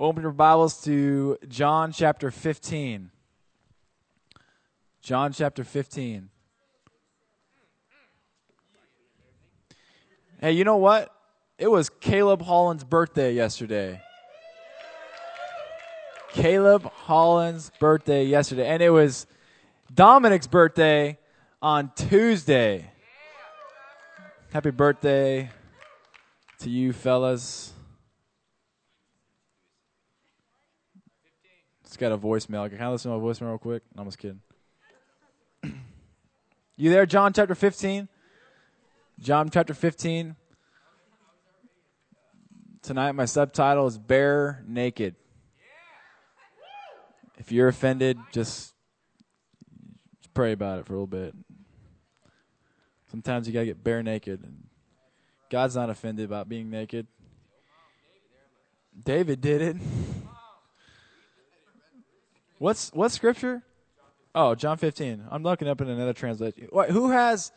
Open your Bibles to John chapter 15. John chapter 15. Hey, you know what? It was Caleb Holland's birthday yesterday. Caleb Holland's birthday yesterday. And it was Dominic's birthday on Tuesday. Happy birthday to you, fellas. Got a voicemail. Can I listen to my voicemail real quick? No, I'm just kidding. you there, John chapter 15? John chapter 15. Tonight, my subtitle is Bare Naked. If you're offended, just, pray about it for a little bit. Sometimes you got to get bare naked. And God's not offended about being naked. David did it. What's what scripture? Oh, John 15. I'm looking up in another translation. Who has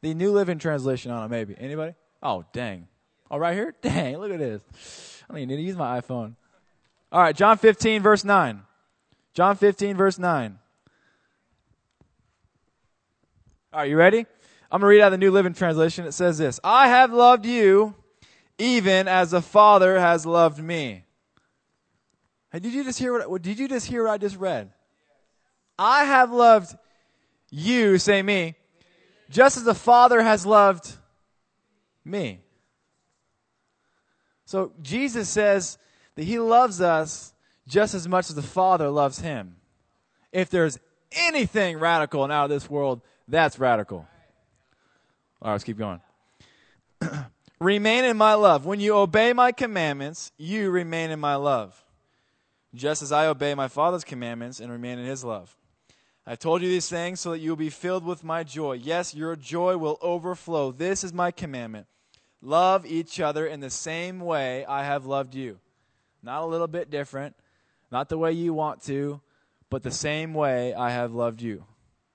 the New Living Translation on it? Maybe anybody? Oh, dang. Oh, right here. Dang, look at this. I don't even need to use my iPhone. All right, John 15, verse 9. John 15, verse 9. All right, you ready? I'm going to read out the New Living Translation. It says this I have loved you even as the Father has loved me. Did you just hear what? Did you just hear what I just read? I have loved you, say me, just as the Father has loved me. So Jesus says that He loves us just as much as the Father loves Him. If there's anything radical and out of this world, that's radical. All right, let's keep going. remain in my love. When you obey my commandments, you remain in my love just as I obey my Father's commandments and remain in his love. I've told you these things so that you will be filled with my joy. Yes, your joy will overflow. This is my commandment. Love each other in the same way I have loved you. Not a little bit different, not the way you want to, but the same way I have loved you.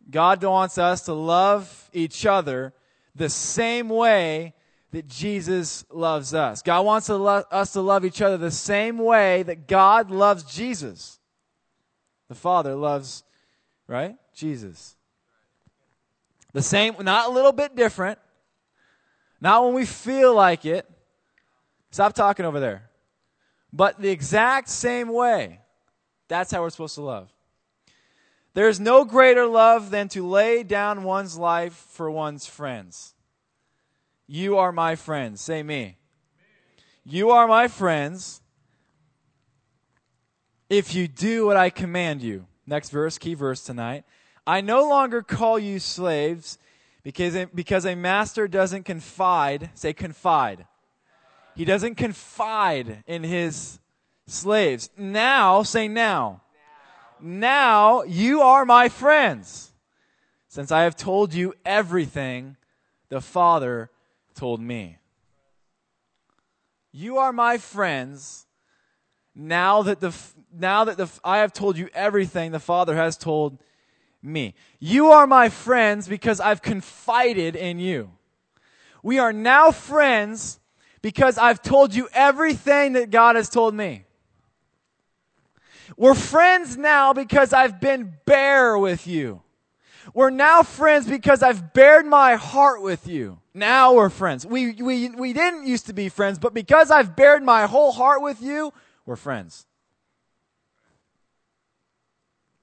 God wants us to love each other the same way that Jesus loves us. God wants to lo- us to love each other the same way that God loves Jesus. The Father loves, right? Jesus. The same, not a little bit different. Not when we feel like it. Stop talking over there. But the exact same way. That's how we're supposed to love. There is no greater love than to lay down one's life for one's friends. You are my friends. Say me. You are my friends if you do what I command you. Next verse, key verse tonight. I no longer call you slaves because because a master doesn't confide, say confide. He doesn't confide in his slaves. Now, say now. Now, now you are my friends since I have told you everything the Father told me. You are my friends now that the now that the I have told you everything the Father has told me. You are my friends because I've confided in you. We are now friends because I've told you everything that God has told me. We're friends now because I've been bare with you. We're now friends because I've bared my heart with you. Now we're friends. We, we, we didn't used to be friends, but because I've bared my whole heart with you, we're friends.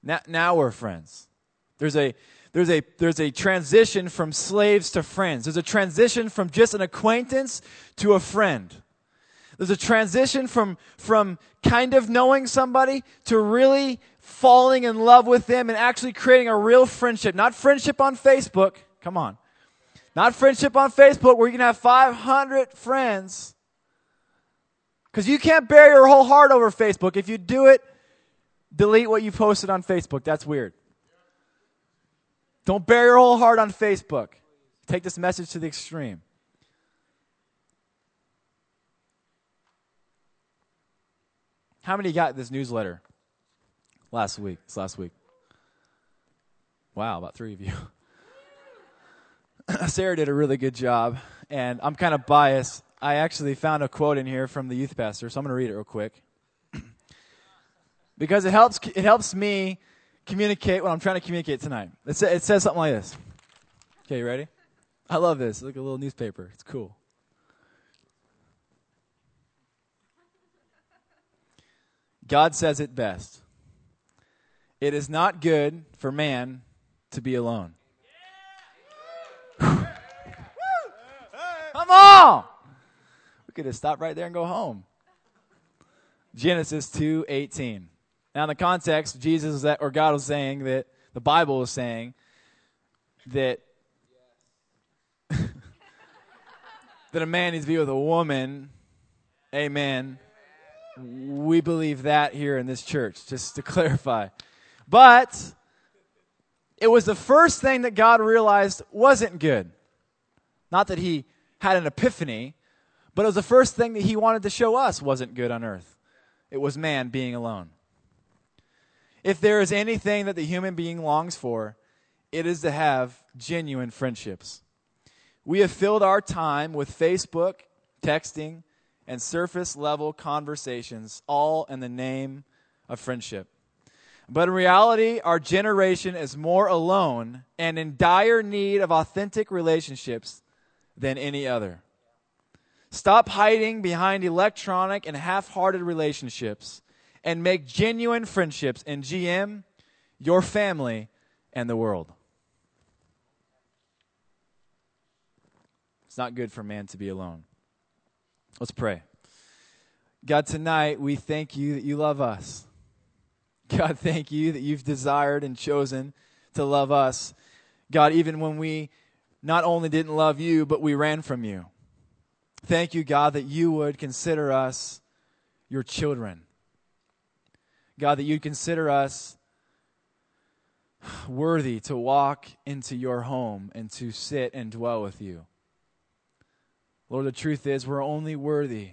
Now, now we're friends. There's a, there's a, there's a transition from slaves to friends. There's a transition from just an acquaintance to a friend. There's a transition from, from kind of knowing somebody to really falling in love with them and actually creating a real friendship. Not friendship on Facebook. Come on. Not friendship on Facebook where you can have 500 friends. Because you can't bear your whole heart over Facebook. If you do it, delete what you posted on Facebook. That's weird. Don't bear your whole heart on Facebook. Take this message to the extreme. How many got this newsletter last week? It's last week. Wow, about three of you. Sarah did a really good job, and I'm kind of biased. I actually found a quote in here from the youth pastor, so I'm going to read it real quick. because it helps it helps me communicate what I'm trying to communicate tonight. It, sa- it says something like this. Okay, you ready? I love this. It's like a little newspaper. It's cool. God says it best. It is not good for man to be alone. Come on! We could have stopped right there and go home. Genesis 2:18. Now in the context, Jesus is that, or God was saying that the Bible was saying that that a man needs to be with a woman. Amen. We believe that here in this church, just to clarify. But it was the first thing that God realized wasn't good. Not that he had an epiphany, but it was the first thing that he wanted to show us wasn't good on earth. It was man being alone. If there is anything that the human being longs for, it is to have genuine friendships. We have filled our time with Facebook, texting, and surface level conversations, all in the name of friendship. But in reality, our generation is more alone and in dire need of authentic relationships than any other. Stop hiding behind electronic and half hearted relationships and make genuine friendships in GM, your family, and the world. It's not good for man to be alone. Let's pray. God, tonight we thank you that you love us. God, thank you that you've desired and chosen to love us. God, even when we not only didn't love you, but we ran from you. Thank you, God, that you would consider us your children. God, that you'd consider us worthy to walk into your home and to sit and dwell with you. Lord, the truth is, we're only worthy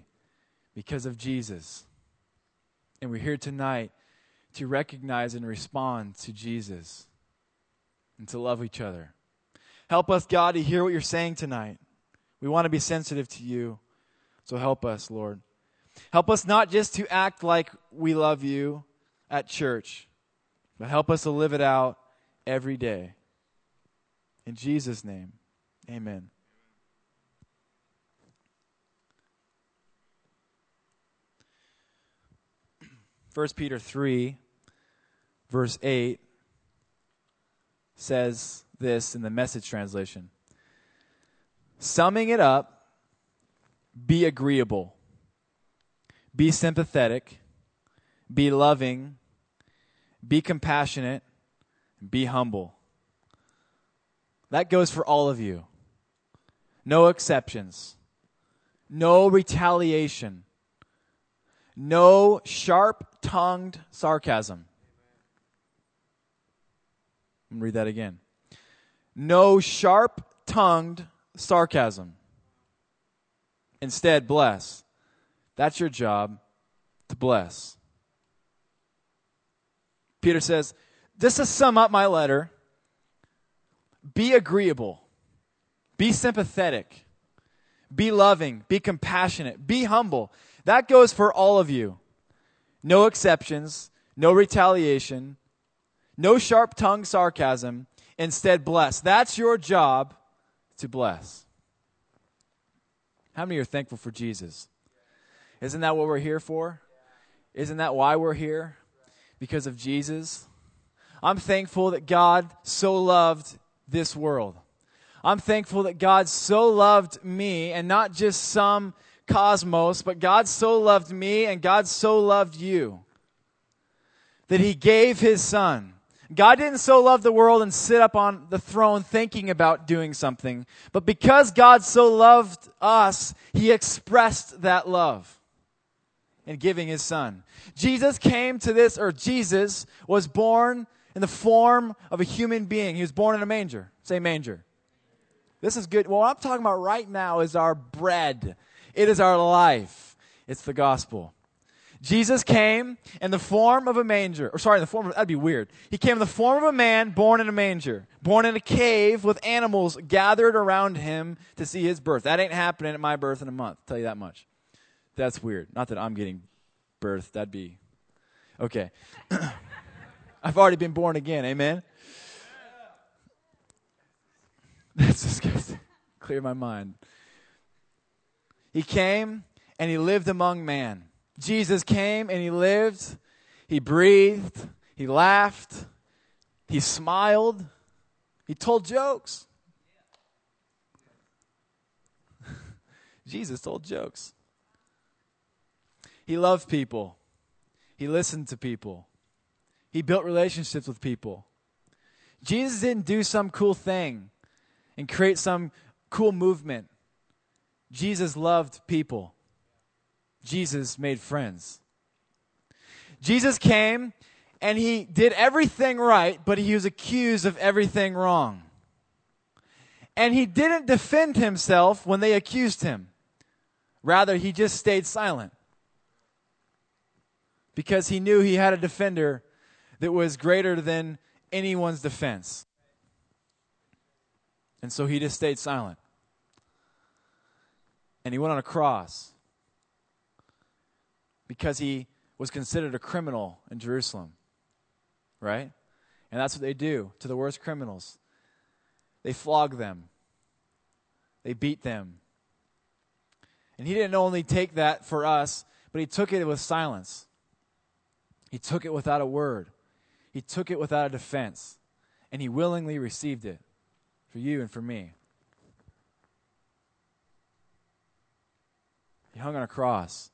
because of Jesus. And we're here tonight to recognize and respond to Jesus and to love each other. Help us, God, to hear what you're saying tonight. We want to be sensitive to you. So help us, Lord. Help us not just to act like we love you at church, but help us to live it out every day. In Jesus' name, amen. 1 Peter 3, verse 8, says this in the message translation Summing it up, be agreeable, be sympathetic, be loving, be compassionate, be humble. That goes for all of you. No exceptions. No retaliation. No sharp tongued sarcasm. Read that again. No sharp tongued sarcasm. Instead, bless. That's your job to bless. Peter says, just to sum up my letter, be agreeable, be sympathetic, be loving, be compassionate, be humble. That goes for all of you. No exceptions, no retaliation, no sharp tongued sarcasm. Instead, bless. That's your job to bless. How many are thankful for Jesus? Isn't that what we're here for? Isn't that why we're here? Because of Jesus? I'm thankful that God so loved this world. I'm thankful that God so loved me and not just some cosmos, but God so loved me and God so loved you that he gave his son. God didn't so love the world and sit up on the throne thinking about doing something, but because God so loved us, he expressed that love in giving his son. Jesus came to this earth. Jesus was born in the form of a human being. He was born in a manger. Say manger. This is good. What I'm talking about right now is our bread. It is our life. It's the gospel. Jesus came in the form of a manger, or sorry, in the form of, that'd be weird. He came in the form of a man born in a manger, born in a cave with animals gathered around him to see his birth. That ain't happening at my birth in a month, tell you that much. That's weird. Not that I'm getting birth, that'd be. Okay. I've already been born again. Amen. That's disgusting. Clear my mind. He came and he lived among man. Jesus came and he lived. He breathed. He laughed. He smiled. He told jokes. Jesus told jokes. He loved people. He listened to people. He built relationships with people. Jesus didn't do some cool thing and create some cool movement. Jesus loved people. Jesus made friends. Jesus came and he did everything right, but he was accused of everything wrong. And he didn't defend himself when they accused him. Rather, he just stayed silent because he knew he had a defender that was greater than anyone's defense. And so he just stayed silent. And he went on a cross because he was considered a criminal in Jerusalem. Right? And that's what they do to the worst criminals. They flog them, they beat them. And he didn't only take that for us, but he took it with silence. He took it without a word. He took it without a defense. And he willingly received it for you and for me. He hung on a cross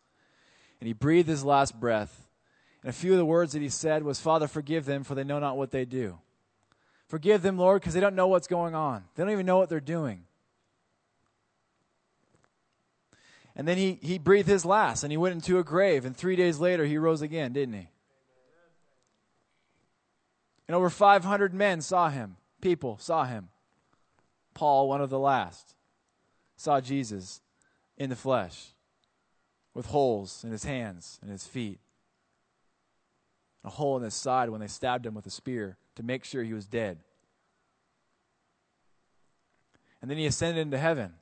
and he breathed his last breath. And a few of the words that he said was, Father, forgive them, for they know not what they do. Forgive them, Lord, because they don't know what's going on. They don't even know what they're doing. And then he, he breathed his last and he went into a grave. And three days later, he rose again, didn't he? And over 500 men saw him. People saw him. Paul, one of the last, saw Jesus in the flesh with holes in his hands and his feet, a hole in his side when they stabbed him with a spear to make sure he was dead. And then he ascended into heaven.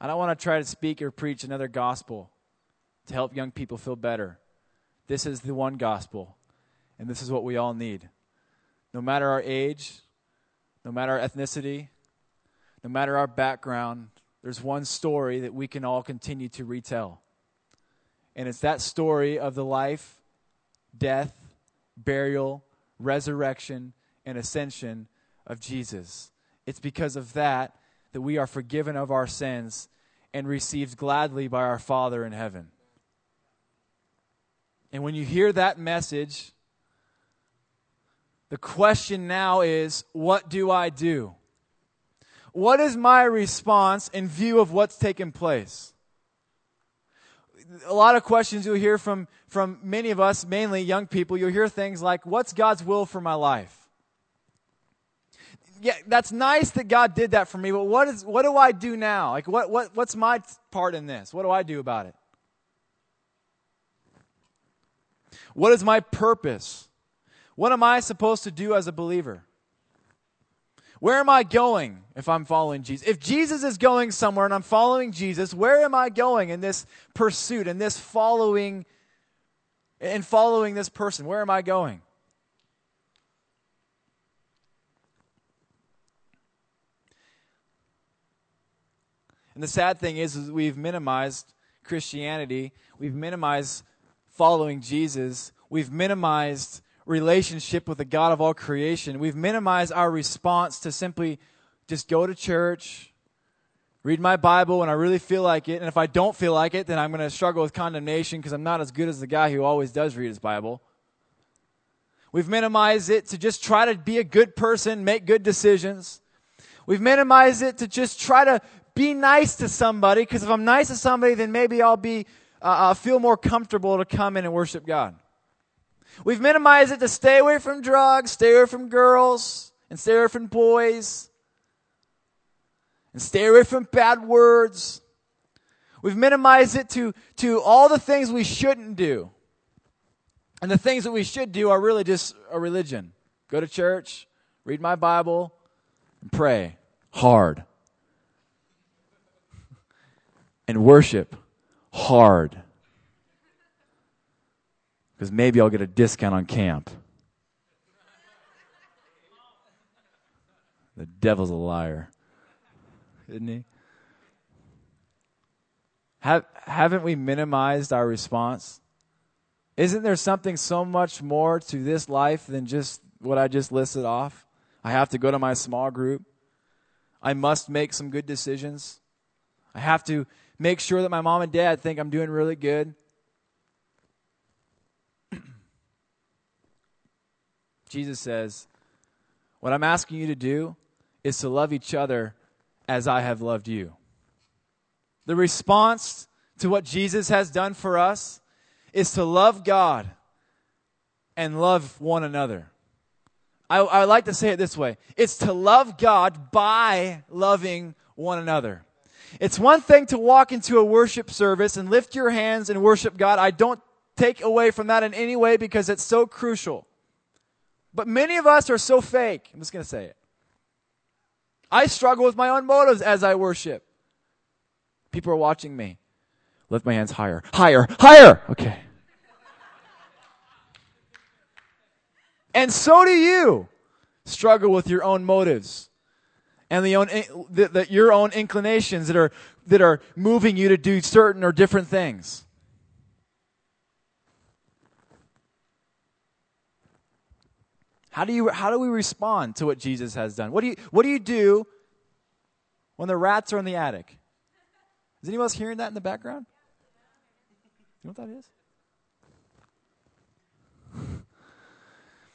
I don't want to try to speak or preach another gospel to help young people feel better. This is the one gospel, and this is what we all need. No matter our age, no matter our ethnicity, no matter our background, there's one story that we can all continue to retell. And it's that story of the life, death, burial, resurrection, and ascension of Jesus. It's because of that that we are forgiven of our sins and received gladly by our Father in heaven. And when you hear that message, the question now is what do I do? What is my response in view of what's taken place? A lot of questions you'll hear from, from many of us, mainly young people, you'll hear things like, What's God's will for my life? Yeah, that's nice that God did that for me, but what, is, what do I do now? Like, what, what, what's my part in this? What do I do about it? What is my purpose? What am I supposed to do as a believer? Where am I going if I'm following Jesus? If Jesus is going somewhere and I'm following Jesus, where am I going in this pursuit and this following and following this person? Where am I going? And the sad thing is, is we've minimized Christianity. We've minimized following Jesus. We've minimized relationship with the God of all creation. We've minimized our response to simply just go to church, read my Bible when I really feel like it, and if I don't feel like it, then I'm going to struggle with condemnation because I'm not as good as the guy who always does read his Bible. We've minimized it to just try to be a good person, make good decisions. We've minimized it to just try to be nice to somebody because if I'm nice to somebody, then maybe I'll be uh, I'll feel more comfortable to come in and worship God. We've minimized it to stay away from drugs, stay away from girls, and stay away from boys, and stay away from bad words. We've minimized it to, to all the things we shouldn't do. And the things that we should do are really just a religion. Go to church, read my Bible, and pray hard. and worship hard. Because maybe I'll get a discount on camp. The devil's a liar, isn't he? Have, haven't we minimized our response? Isn't there something so much more to this life than just what I just listed off? I have to go to my small group. I must make some good decisions. I have to make sure that my mom and dad think I'm doing really good. Jesus says, What I'm asking you to do is to love each other as I have loved you. The response to what Jesus has done for us is to love God and love one another. I, I like to say it this way it's to love God by loving one another. It's one thing to walk into a worship service and lift your hands and worship God. I don't take away from that in any way because it's so crucial. But many of us are so fake. I'm just going to say it. I struggle with my own motives as I worship. People are watching me. Lift my hands higher, higher, higher. Okay. and so do you struggle with your own motives and the own, the, the, your own inclinations that are, that are moving you to do certain or different things. How do you how do we respond to what Jesus has done? What do you what do you do when the rats are in the attic? Is anyone else hearing that in the background? You know what that is?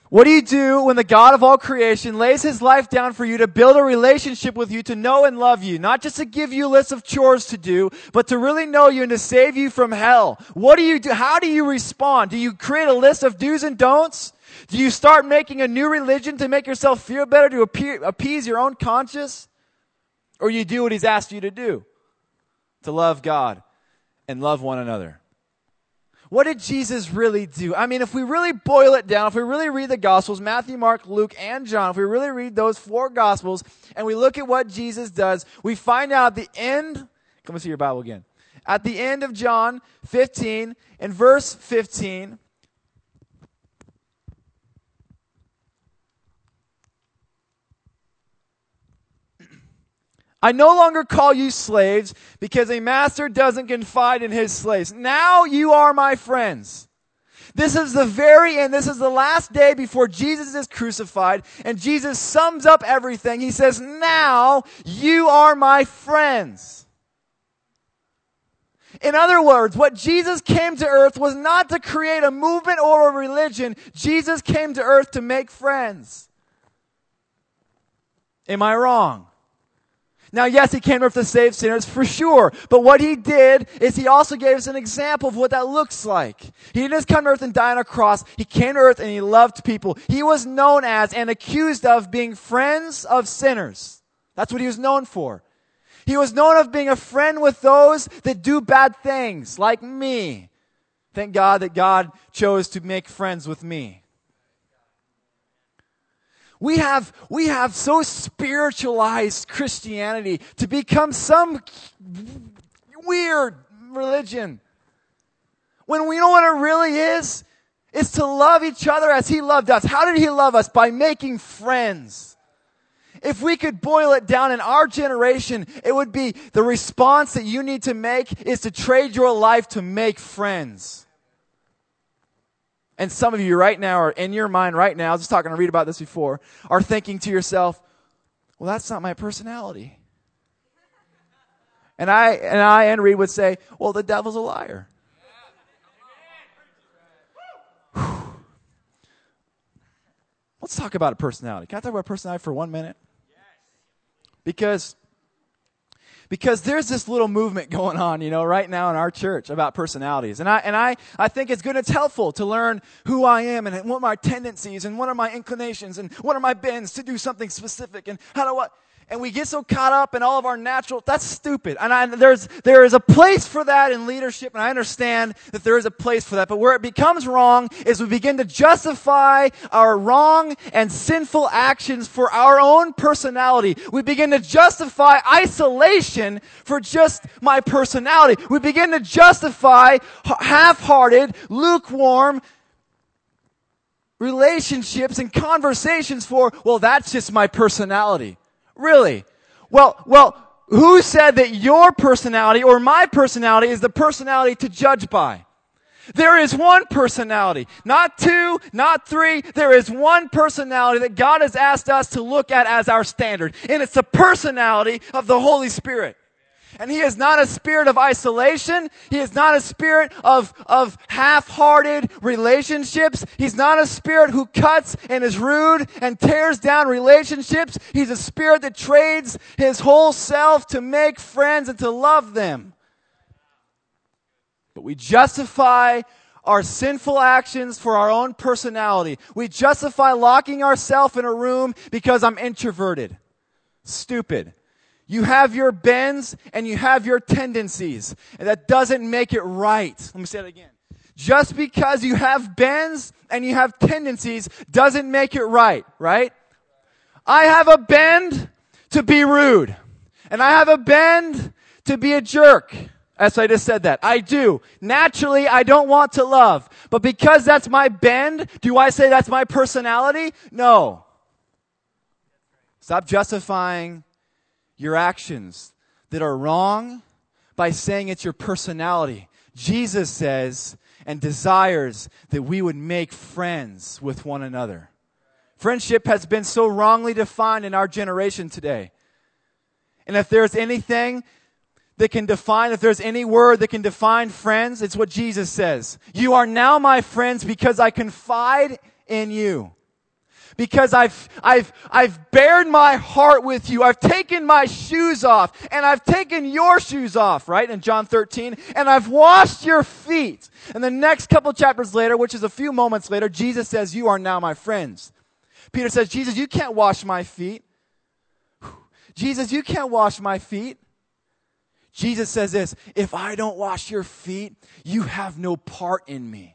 What do you do when the God of all creation lays his life down for you to build a relationship with you, to know and love you? Not just to give you a list of chores to do, but to really know you and to save you from hell. What do you do? How do you respond? Do you create a list of do's and don'ts? Do you start making a new religion to make yourself feel better, to appease your own conscience? Or you do what he's asked you to do? To love God and love one another. What did Jesus really do? I mean, if we really boil it down, if we really read the Gospels, Matthew, Mark, Luke, and John, if we really read those four Gospels and we look at what Jesus does, we find out at the end, come and see your Bible again. At the end of John 15, in verse 15, I no longer call you slaves because a master doesn't confide in his slaves. Now you are my friends. This is the very end. This is the last day before Jesus is crucified. And Jesus sums up everything. He says, Now you are my friends. In other words, what Jesus came to earth was not to create a movement or a religion. Jesus came to earth to make friends. Am I wrong? Now, yes, he came to earth to save sinners for sure, but what he did is he also gave us an example of what that looks like. He didn't just come to earth and die on a cross. He came to earth and he loved people. He was known as and accused of being friends of sinners. That's what he was known for. He was known of being a friend with those that do bad things, like me. Thank God that God chose to make friends with me. We have, we have so spiritualized Christianity to become some weird religion. When we know what it really is, is to love each other as He loved us. How did He love us? By making friends. If we could boil it down in our generation, it would be the response that you need to make is to trade your life to make friends. And some of you right now are in your mind right now, I was just talking to Reed about this before, are thinking to yourself, well, that's not my personality. And I and I and Reed would say, well, the devil's a liar. Let's talk about a personality. Can I talk about personality for one minute? Because because there's this little movement going on, you know, right now in our church about personalities. And I, and I, I think it's good. It's helpful to learn who I am and what my tendencies and what are my inclinations and what are my bends to do something specific and how do I, and we get so caught up in all of our natural that's stupid. And I, there's there is a place for that in leadership and i understand that there is a place for that. But where it becomes wrong is we begin to justify our wrong and sinful actions for our own personality. We begin to justify isolation for just my personality. We begin to justify half-hearted lukewarm relationships and conversations for, well, that's just my personality. Really? Well, well, who said that your personality or my personality is the personality to judge by? There is one personality, not two, not three. There is one personality that God has asked us to look at as our standard. And it's the personality of the Holy Spirit. And he is not a spirit of isolation. He is not a spirit of, of half-hearted relationships. He's not a spirit who cuts and is rude and tears down relationships. He's a spirit that trades his whole self to make friends and to love them. But we justify our sinful actions for our own personality. We justify locking ourselves in a room because I'm introverted. Stupid. You have your bends and you have your tendencies. And that doesn't make it right. Let me say it again. Just because you have bends and you have tendencies doesn't make it right, right? I have a bend to be rude. And I have a bend to be a jerk. As I just said that. I do. Naturally, I don't want to love. But because that's my bend, do I say that's my personality? No. Stop justifying your actions that are wrong by saying it's your personality. Jesus says and desires that we would make friends with one another. Friendship has been so wrongly defined in our generation today. And if there's anything that can define, if there's any word that can define friends, it's what Jesus says. You are now my friends because I confide in you because I've, I've, I've bared my heart with you. I've taken my shoes off and I've taken your shoes off, right? In John 13, and I've washed your feet. And the next couple chapters later, which is a few moments later, Jesus says, you are now my friends. Peter says, Jesus, you can't wash my feet. Jesus, you can't wash my feet. Jesus says this, if I don't wash your feet, you have no part in me.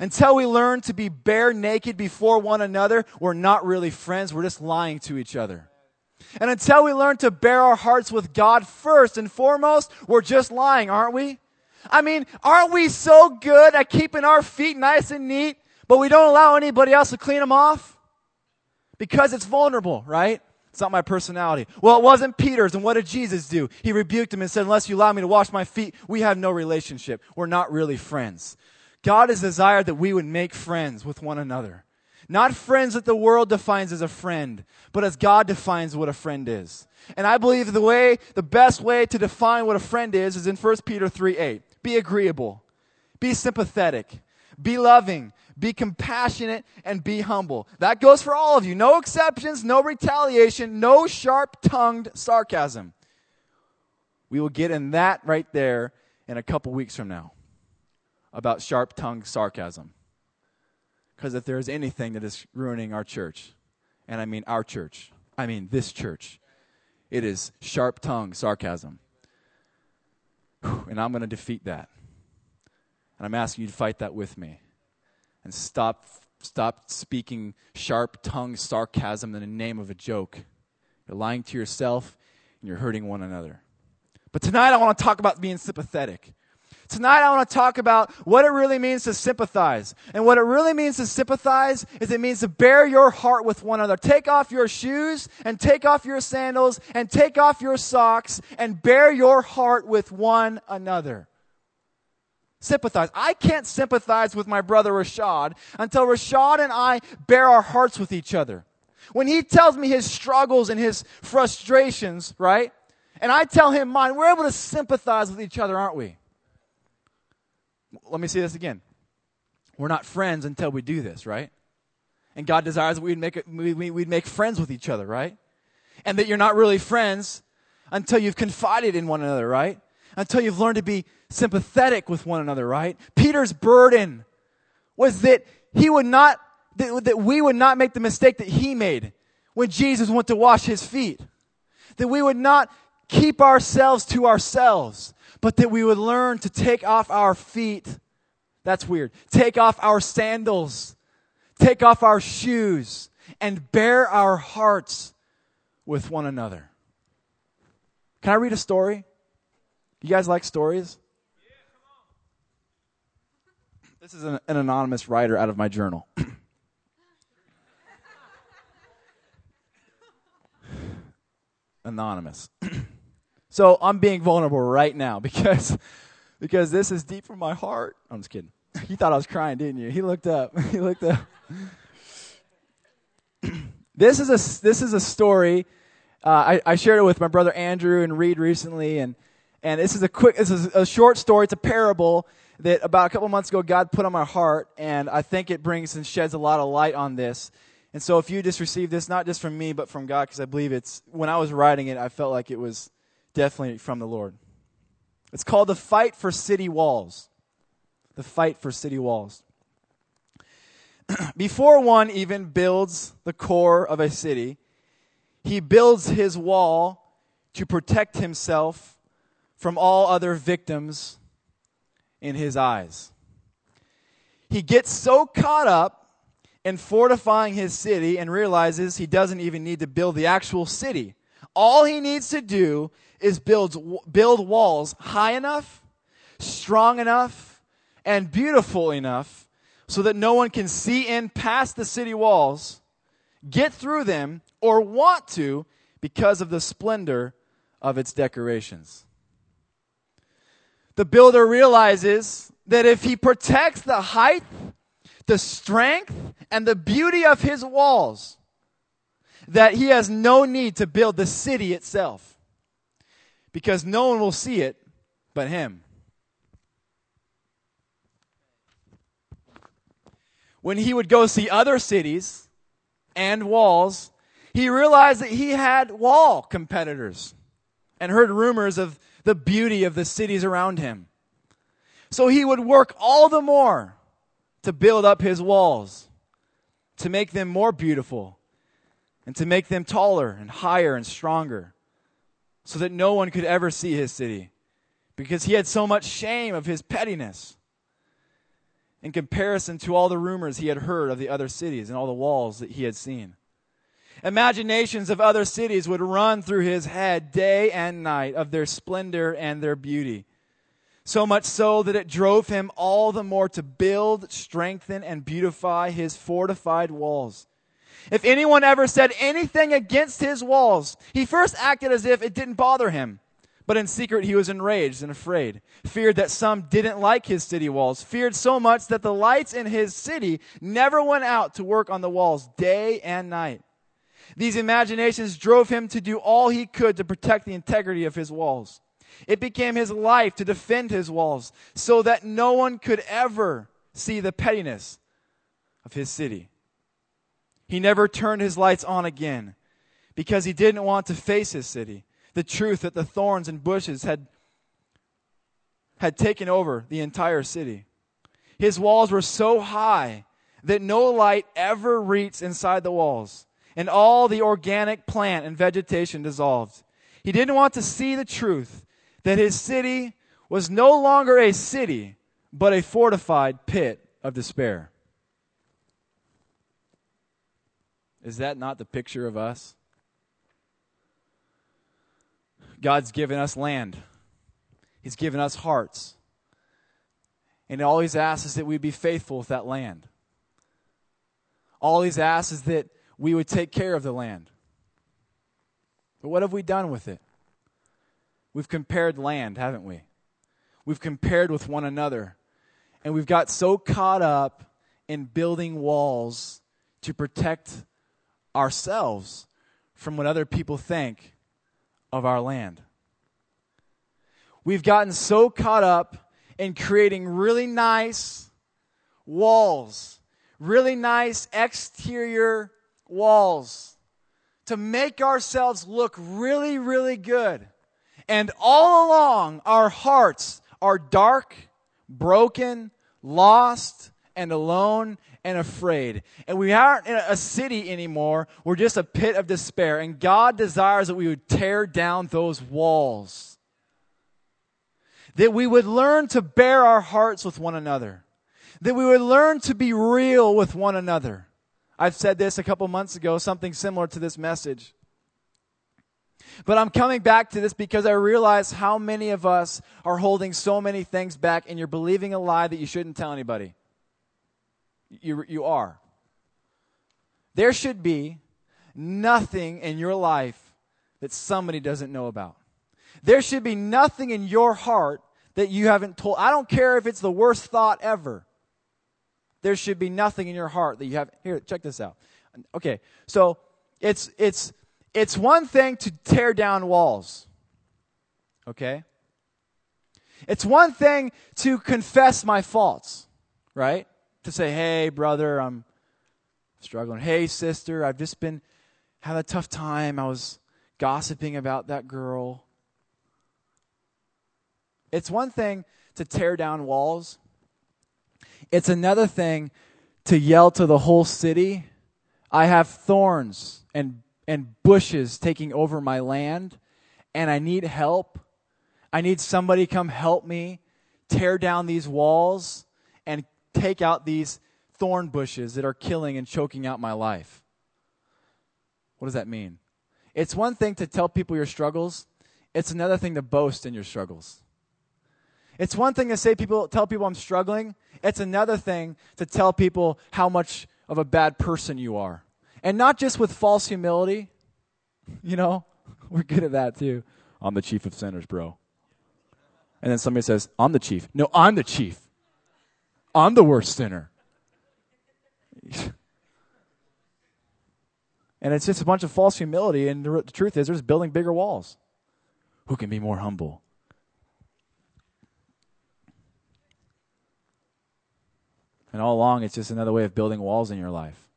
Until we learn to be bare naked before one another, we're not really friends. We're just lying to each other. And until we learn to bear our hearts with God first and foremost, we're just lying, aren't we? I mean, aren't we so good at keeping our feet nice and neat, but we don't allow anybody else to clean them off? Because it's vulnerable, right? It's not my personality. Well, it wasn't Peter's, and what did Jesus do? He rebuked him and said, Unless you allow me to wash my feet, we have no relationship. We're not really friends. God has desired that we would make friends with one another. Not friends that the world defines as a friend, but as God defines what a friend is. And I believe the way, the best way to define what a friend is, is in 1 Peter 3 8. Be agreeable. Be sympathetic. Be loving. Be compassionate and be humble. That goes for all of you. No exceptions, no retaliation, no sharp tongued sarcasm. We will get in that right there in a couple weeks from now about sharp tongued sarcasm. Because if there is anything that is ruining our church, and I mean our church, I mean this church, it is sharp tongued sarcasm. And I'm going to defeat that. And I'm asking you to fight that with me. And stop, stop speaking sharp tongued sarcasm in the name of a joke. You're lying to yourself and you're hurting one another. But tonight I want to talk about being sympathetic. Tonight, I want to talk about what it really means to sympathize. And what it really means to sympathize is it means to bear your heart with one another. Take off your shoes and take off your sandals and take off your socks and bear your heart with one another. Sympathize. I can't sympathize with my brother Rashad until Rashad and I bear our hearts with each other. When he tells me his struggles and his frustrations, right? And I tell him mine, we're able to sympathize with each other, aren't we? Let me say this again. We're not friends until we do this, right? And God desires that we'd make, we'd make friends with each other, right? And that you're not really friends until you've confided in one another, right? Until you've learned to be sympathetic with one another, right? Peter's burden was that he would not, that, that we would not make the mistake that he made when Jesus went to wash his feet. That we would not keep ourselves to ourselves, but that we would learn to take off our feet. That's weird. Take off our sandals, take off our shoes, and bear our hearts with one another. Can I read a story? You guys like stories? Yeah, This is an, an anonymous writer out of my journal. anonymous. so I'm being vulnerable right now because because this is deep from my heart. I'm just kidding. You thought I was crying, didn't you? He looked up. He looked up. this is a this is a story. Uh, I, I shared it with my brother Andrew and Reed recently, and and this is a quick. This is a short story. It's a parable that about a couple months ago God put on my heart, and I think it brings and sheds a lot of light on this. And so, if you just received this, not just from me, but from God, because I believe it's when I was writing it, I felt like it was definitely from the Lord. It's called the fight for city walls. The fight for city walls. Before one even builds the core of a city, he builds his wall to protect himself from all other victims in his eyes. He gets so caught up in fortifying his city and realizes he doesn't even need to build the actual city. All he needs to do is build, build walls high enough, strong enough, and beautiful enough so that no one can see in past the city walls, get through them, or want to because of the splendor of its decorations. The builder realizes that if he protects the height, the strength, and the beauty of his walls, that he has no need to build the city itself because no one will see it but him. When he would go see other cities and walls, he realized that he had wall competitors and heard rumors of the beauty of the cities around him. So he would work all the more to build up his walls, to make them more beautiful, and to make them taller and higher and stronger so that no one could ever see his city because he had so much shame of his pettiness in comparison to all the rumors he had heard of the other cities and all the walls that he had seen. Imaginations of other cities would run through his head day and night of their splendor and their beauty. So much so that it drove him all the more to build, strengthen, and beautify his fortified walls. If anyone ever said anything against his walls, he first acted as if it didn't bother him. But in secret, he was enraged and afraid, feared that some didn't like his city walls, feared so much that the lights in his city never went out to work on the walls day and night. These imaginations drove him to do all he could to protect the integrity of his walls. It became his life to defend his walls so that no one could ever see the pettiness of his city. He never turned his lights on again because he didn't want to face his city. The truth that the thorns and bushes had, had taken over the entire city. His walls were so high that no light ever reached inside the walls, and all the organic plant and vegetation dissolved. He didn't want to see the truth that his city was no longer a city, but a fortified pit of despair. Is that not the picture of us? God's given us land, He's given us hearts. And all He's asked is that we be faithful with that land. All He's asked is that we would take care of the land. But what have we done with it? We've compared land, haven't we? We've compared with one another. And we've got so caught up in building walls to protect ourselves from what other people think of our land. We've gotten so caught up in creating really nice walls, really nice exterior walls to make ourselves look really, really good. And all along, our hearts are dark, broken, lost, and alone and afraid. And we aren't in a city anymore. We're just a pit of despair. And God desires that we would tear down those walls. That we would learn to bear our hearts with one another. That we would learn to be real with one another. I've said this a couple months ago, something similar to this message. But I'm coming back to this because I realize how many of us are holding so many things back and you're believing a lie that you shouldn't tell anybody. You, you are. There should be nothing in your life that somebody doesn't know about. There should be nothing in your heart that you haven't told. I don't care if it's the worst thought ever. There should be nothing in your heart that you have. Here, check this out. Okay, so it's it's it's one thing to tear down walls. Okay? It's one thing to confess my faults, right? To say, "Hey, brother, I'm struggling. Hey, sister, I've just been having a tough time. I was gossiping about that girl." It's one thing to tear down walls. It's another thing to yell to the whole city, I have thorns and, and bushes taking over my land, and I need help. I need somebody come help me tear down these walls and take out these thorn bushes that are killing and choking out my life. What does that mean? It's one thing to tell people your struggles, it's another thing to boast in your struggles. It's one thing to say people tell people I'm struggling. It's another thing to tell people how much of a bad person you are. And not just with false humility. You know, we're good at that too. I'm the chief of sinners, bro. And then somebody says, I'm the chief. No, I'm the chief. I'm the worst sinner. and it's just a bunch of false humility. And the, the truth is, they're just building bigger walls. Who can be more humble? And all along, it's just another way of building walls in your life.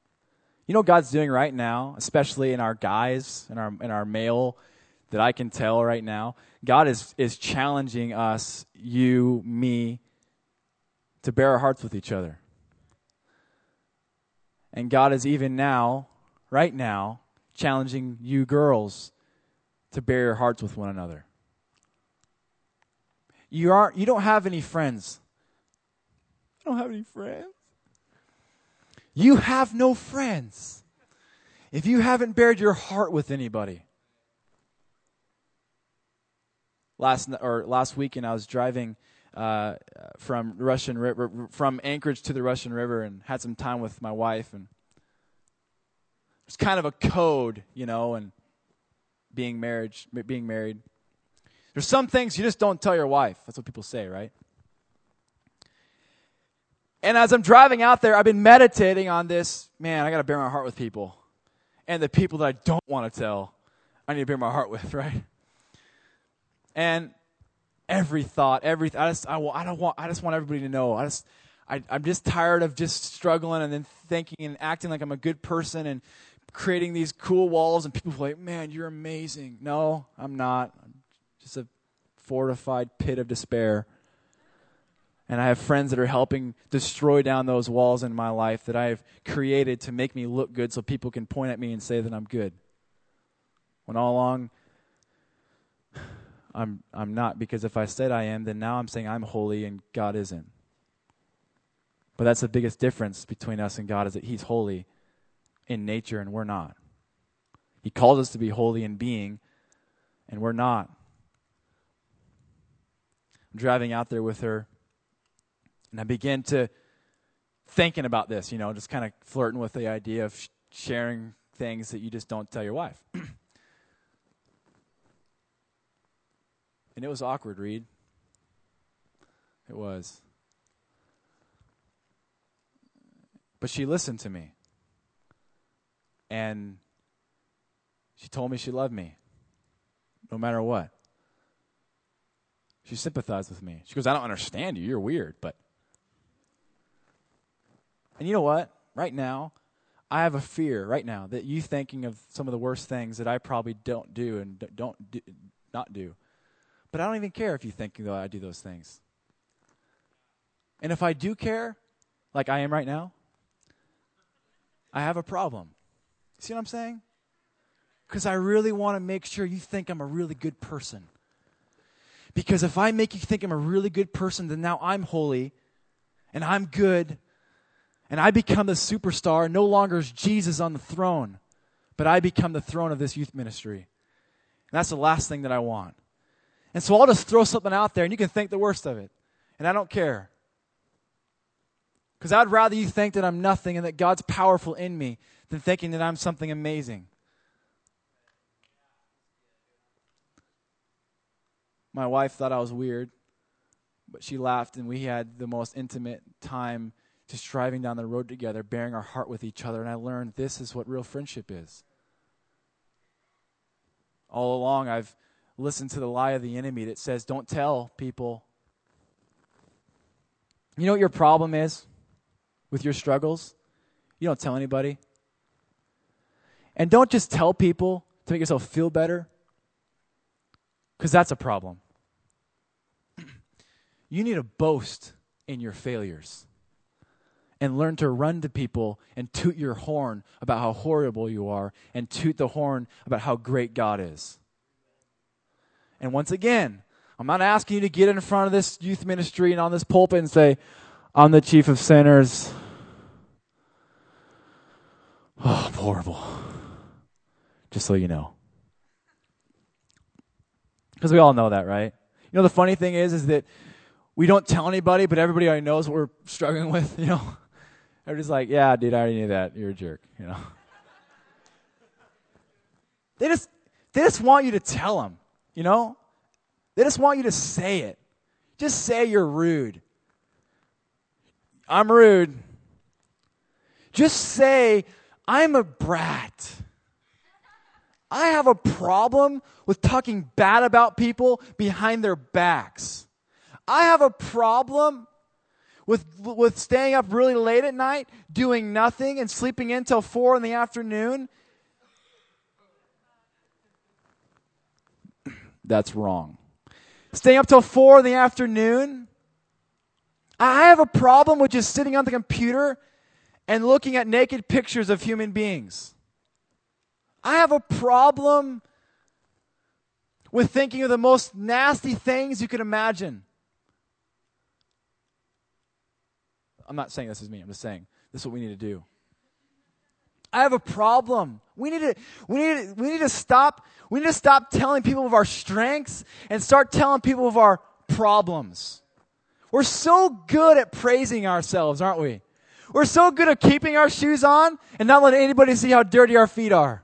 You know what God's doing right now, especially in our guys, in our, in our male, that I can tell right now? God is, is challenging us, you, me, to bare our hearts with each other. And God is even now, right now, challenging you girls to bare your hearts with one another. You aren't you don't have any friends I don't have any friends. You have no friends if you haven't bared your heart with anybody. Last or last weekend, I was driving uh, from Russian River, from Anchorage to the Russian River, and had some time with my wife, and it's kind of a code, you know, and being marriage, being married. There's some things you just don't tell your wife. That's what people say, right? And as I'm driving out there, I've been meditating on this. Man, I got to bare my heart with people. And the people that I don't want to tell, I need to bare my heart with, right? And every thought, every I just I, I don't want I just want everybody to know. I just I, I'm just tired of just struggling and then thinking and acting like I'm a good person and creating these cool walls and people like, man, you're amazing. No, I'm not. I'm just a fortified pit of despair. And I have friends that are helping destroy down those walls in my life that I have created to make me look good so people can point at me and say that I'm good. When all along, I'm, I'm not, because if I said I am, then now I'm saying I'm holy and God isn't. But that's the biggest difference between us and God is that He's holy in nature and we're not. He calls us to be holy in being, and we're not. I'm driving out there with her and I began to thinking about this, you know, just kind of flirting with the idea of sh- sharing things that you just don't tell your wife. and it was awkward, Reed. It was. But she listened to me. And she told me she loved me no matter what. She sympathized with me. She goes, I don't understand you. You're weird, but and you know what? Right now, I have a fear right now that you thinking of some of the worst things that I probably don't do and don't do, not do. But I don't even care if you think that I do those things. And if I do care, like I am right now, I have a problem. See what I'm saying? Because I really want to make sure you think I'm a really good person. Because if I make you think I'm a really good person, then now I'm holy and I'm good and I become the superstar, no longer is Jesus on the throne, but I become the throne of this youth ministry. And that's the last thing that I want. And so I'll just throw something out there and you can think the worst of it. And I don't care. Because I'd rather you think that I'm nothing and that God's powerful in me than thinking that I'm something amazing. My wife thought I was weird, but she laughed, and we had the most intimate time just driving down the road together, baring our heart with each other. And I learned this is what real friendship is. All along, I've listened to the lie of the enemy that says, don't tell people. You know what your problem is? with your struggles. You don't tell anybody. And don't just tell people to make yourself feel better, because that's a problem. You need to boast in your failures and learn to run to people and toot your horn about how horrible you are and toot the horn about how great God is. And once again, I'm not asking you to get in front of this youth ministry and on this pulpit and say, I'm the chief of sinners. Oh, horrible. Just so you know. Because we all know that, right? You know, the funny thing is, is that we don't tell anybody, but everybody already knows what we're struggling with, you know? Everybody's like, yeah, dude, I already knew that. You're a jerk, you know? they just, they just want you to tell them, you know? They just want you to say it. Just say you're rude. I'm rude. Just say I'm a brat. I have a problem with talking bad about people behind their backs. I have a problem with, with staying up really late at night, doing nothing, and sleeping until four in the afternoon. That's wrong. Staying up till four in the afternoon. I have a problem with just sitting on the computer and looking at naked pictures of human beings. I have a problem with thinking of the most nasty things you could imagine. I'm not saying this is me, I'm just saying this is what we need to do. I have a problem. We need to we need to, we need to stop we need to stop telling people of our strengths and start telling people of our problems. We're so good at praising ourselves, aren't we? We're so good at keeping our shoes on and not letting anybody see how dirty our feet are.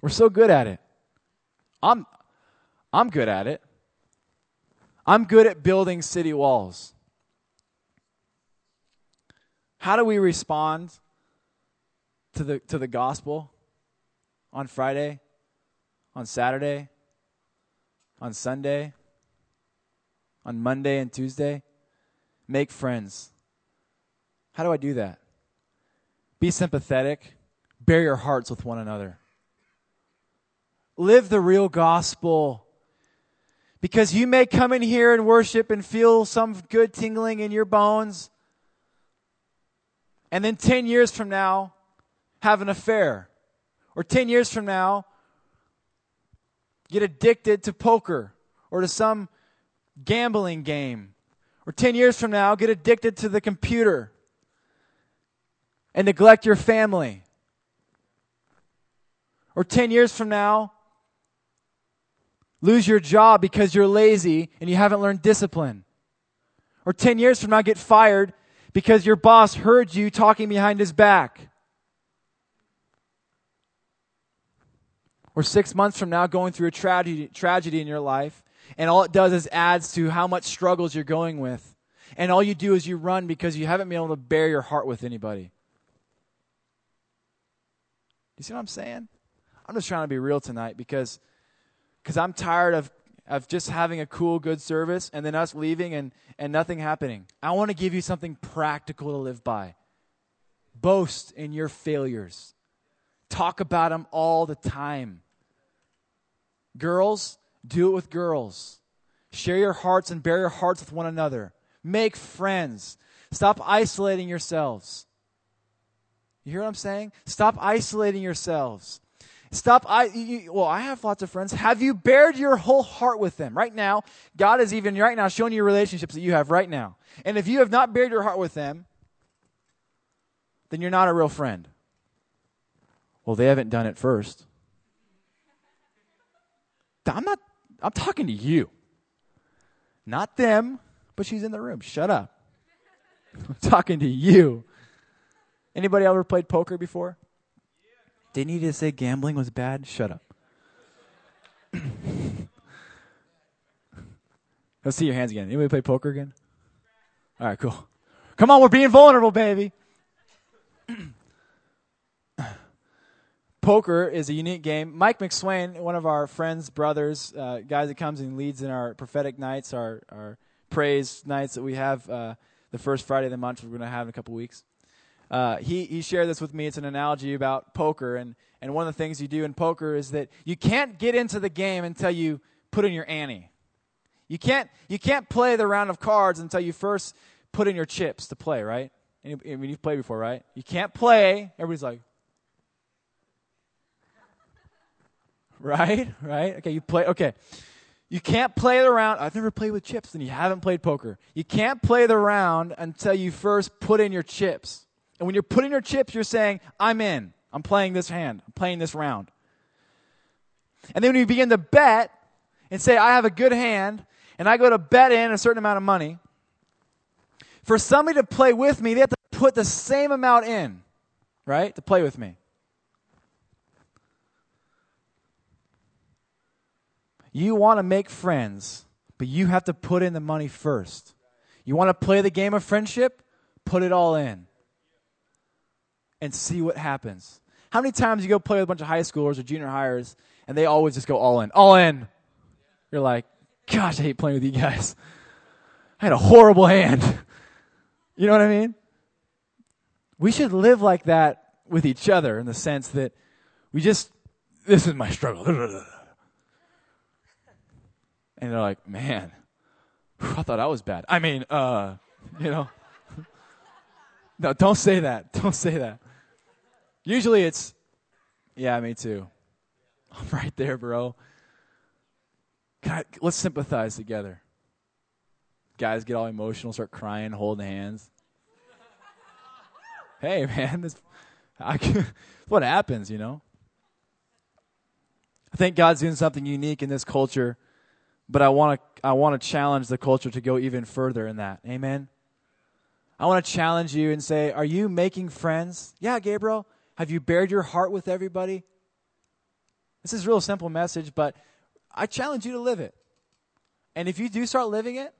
We're so good at it. I'm, I'm good at it. I'm good at building city walls. How do we respond to the, to the gospel on Friday, on Saturday, on Sunday, on Monday and Tuesday? Make friends. How do I do that? Be sympathetic. Bare your hearts with one another. Live the real gospel. Because you may come in here and worship and feel some good tingling in your bones, and then 10 years from now, have an affair. Or 10 years from now, get addicted to poker or to some gambling game or 10 years from now get addicted to the computer and neglect your family. Or 10 years from now, lose your job because you're lazy and you haven't learned discipline. Or 10 years from now, get fired because your boss heard you talking behind his back. Or six months from now, going through a tragedy, tragedy in your life and all it does is adds to how much struggles you're going with. And all you do is you run because you haven't been able to bare your heart with anybody. You see what I'm saying? I'm just trying to be real tonight because because I'm tired of of just having a cool, good service and then us leaving and, and nothing happening. I want to give you something practical to live by. Boast in your failures. Talk about them all the time. Girls, do it with girls. Share your hearts and bare your hearts with one another. Make friends. Stop isolating yourselves. You hear what I'm saying? Stop isolating yourselves. Stop. I you, well, I have lots of friends. Have you bared your whole heart with them right now? God is even right now showing you relationships that you have right now. And if you have not bared your heart with them, then you're not a real friend. Well, they haven't done it first. I'm not I'm talking to you. Not them, but she's in the room. Shut up. I'm talking to you. Anybody ever played poker before? Didn't you just say gambling was bad? Shut up. Let's see your hands again. Anybody play poker again? All right, cool. Come on, we're being vulnerable, baby. poker is a unique game. Mike McSwain, one of our friends, brothers, uh, guys that comes and leads in our prophetic nights, our, our praise nights that we have uh, the first Friday of the month, we're going to have in a couple weeks. Uh, he, he shared this with me. It's an analogy about poker. And, and one of the things you do in poker is that you can't get into the game until you put in your ante. You can't, you can't play the round of cards until you first put in your chips to play, right? I mean, you've played before, right? You can't play. Everybody's like, right? Right? Okay, you play. Okay. You can't play the round. I've never played with chips, and you haven't played poker. You can't play the round until you first put in your chips. And when you're putting your chips, you're saying, I'm in. I'm playing this hand. I'm playing this round. And then when you begin to bet and say, I have a good hand, and I go to bet in a certain amount of money, for somebody to play with me, they have to put the same amount in, right? To play with me. You want to make friends, but you have to put in the money first. You want to play the game of friendship? Put it all in and see what happens. How many times you go play with a bunch of high schoolers or junior hires and they always just go all in, all in? You're like, gosh, I hate playing with you guys. I had a horrible hand. you know what I mean? We should live like that with each other in the sense that we just, this is my struggle. And they're like, man, I thought I was bad. I mean, uh, you know. no, don't say that. Don't say that. Usually it's, yeah, me too. I'm right there, bro. Let's sympathize together. Guys get all emotional, start crying, holding hands. hey, man, this, I, what happens, you know? I think God's doing something unique in this culture, but I want to I want to challenge the culture to go even further in that. Amen. I want to challenge you and say, are you making friends? Yeah, Gabriel. Have you bared your heart with everybody? This is a real simple message, but I challenge you to live it. And if you do start living it,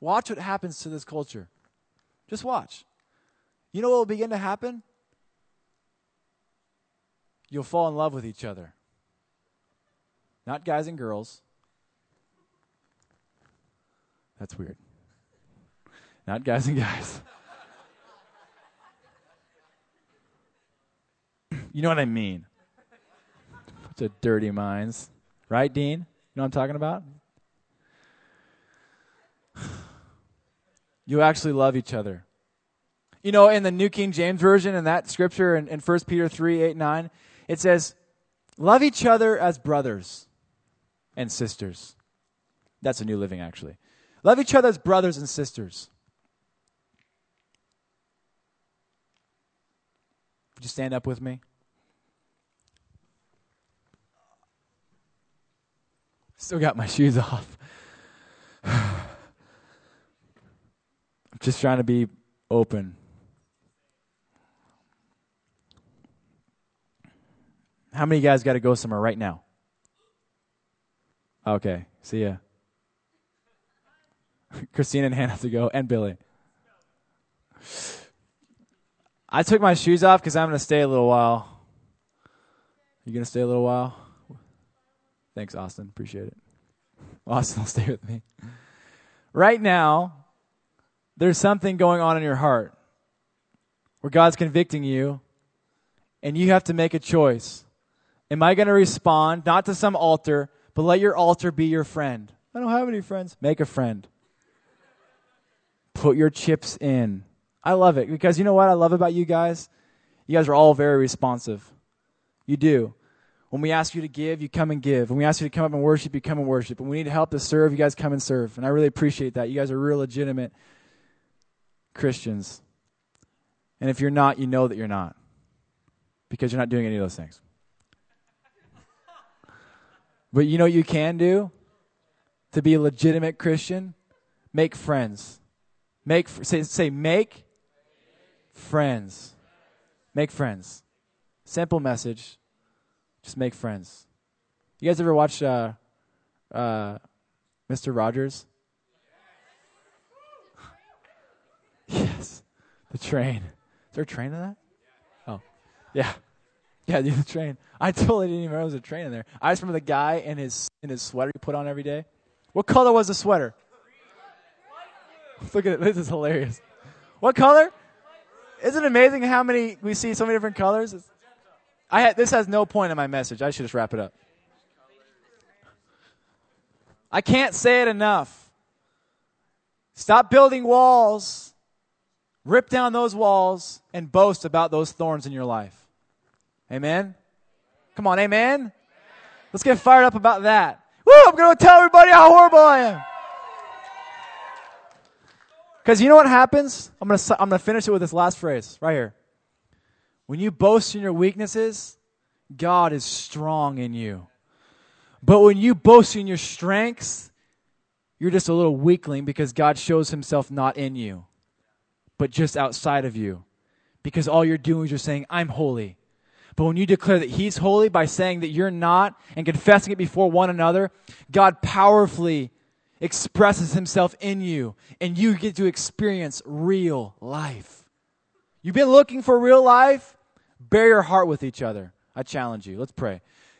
watch what happens to this culture. Just watch. You know what will begin to happen? You'll fall in love with each other. Not guys and girls. That's weird. Not guys and guys. You know what I mean? Bunch of dirty minds. Right, Dean? You know what I'm talking about? You actually love each other. You know, in the New King James Version, in that scripture in, in 1 Peter 3 8, 9, it says, Love each other as brothers and sisters. That's a new living, actually. Love each other as brothers and sisters. Would you stand up with me? Still got my shoes off. I'm just trying to be open. How many guys got to go somewhere right now? Okay, see ya. Christina and Hannah to go, and Billy. I took my shoes off because I'm going to stay a little while. You going to stay a little while? Thanks, Austin. Appreciate it. Austin will stay with me. Right now, there's something going on in your heart where God's convicting you, and you have to make a choice. Am I going to respond, not to some altar, but let your altar be your friend? I don't have any friends. Make a friend. Put your chips in. I love it because you know what I love about you guys? You guys are all very responsive. You do. When we ask you to give, you come and give. When we ask you to come up and worship, you come and worship. When we need help to serve, you guys come and serve. And I really appreciate that. You guys are real legitimate Christians. And if you're not, you know that you're not. Because you're not doing any of those things. But you know what you can do to be a legitimate Christian? make friends. Make say, say make friends. Make friends. Simple message. Just make friends. You guys ever watch uh, uh, Mr. Rogers? yes. The train. Is there a train in that? Oh. Yeah. Yeah, the train. I totally didn't even know there was a train in there. I just remember the guy in his in his sweater he put on every day. What color was the sweater? Look at it. This is hilarious. What color? Isn't it amazing how many we see so many different colors? It's, I had, this has no point in my message. I should just wrap it up. I can't say it enough. Stop building walls. Rip down those walls and boast about those thorns in your life. Amen? Come on, amen? Let's get fired up about that. Woo, I'm going to tell everybody how horrible I am. Because you know what happens? I'm going to I'm going to finish it with this last phrase right here. When you boast in your weaknesses, God is strong in you. But when you boast in your strengths, you're just a little weakling because God shows himself not in you, but just outside of you. Because all you're doing is you're saying, I'm holy. But when you declare that He's holy by saying that you're not and confessing it before one another, God powerfully expresses Himself in you, and you get to experience real life. You've been looking for real life? Bare your heart with each other. I challenge you. Let's pray.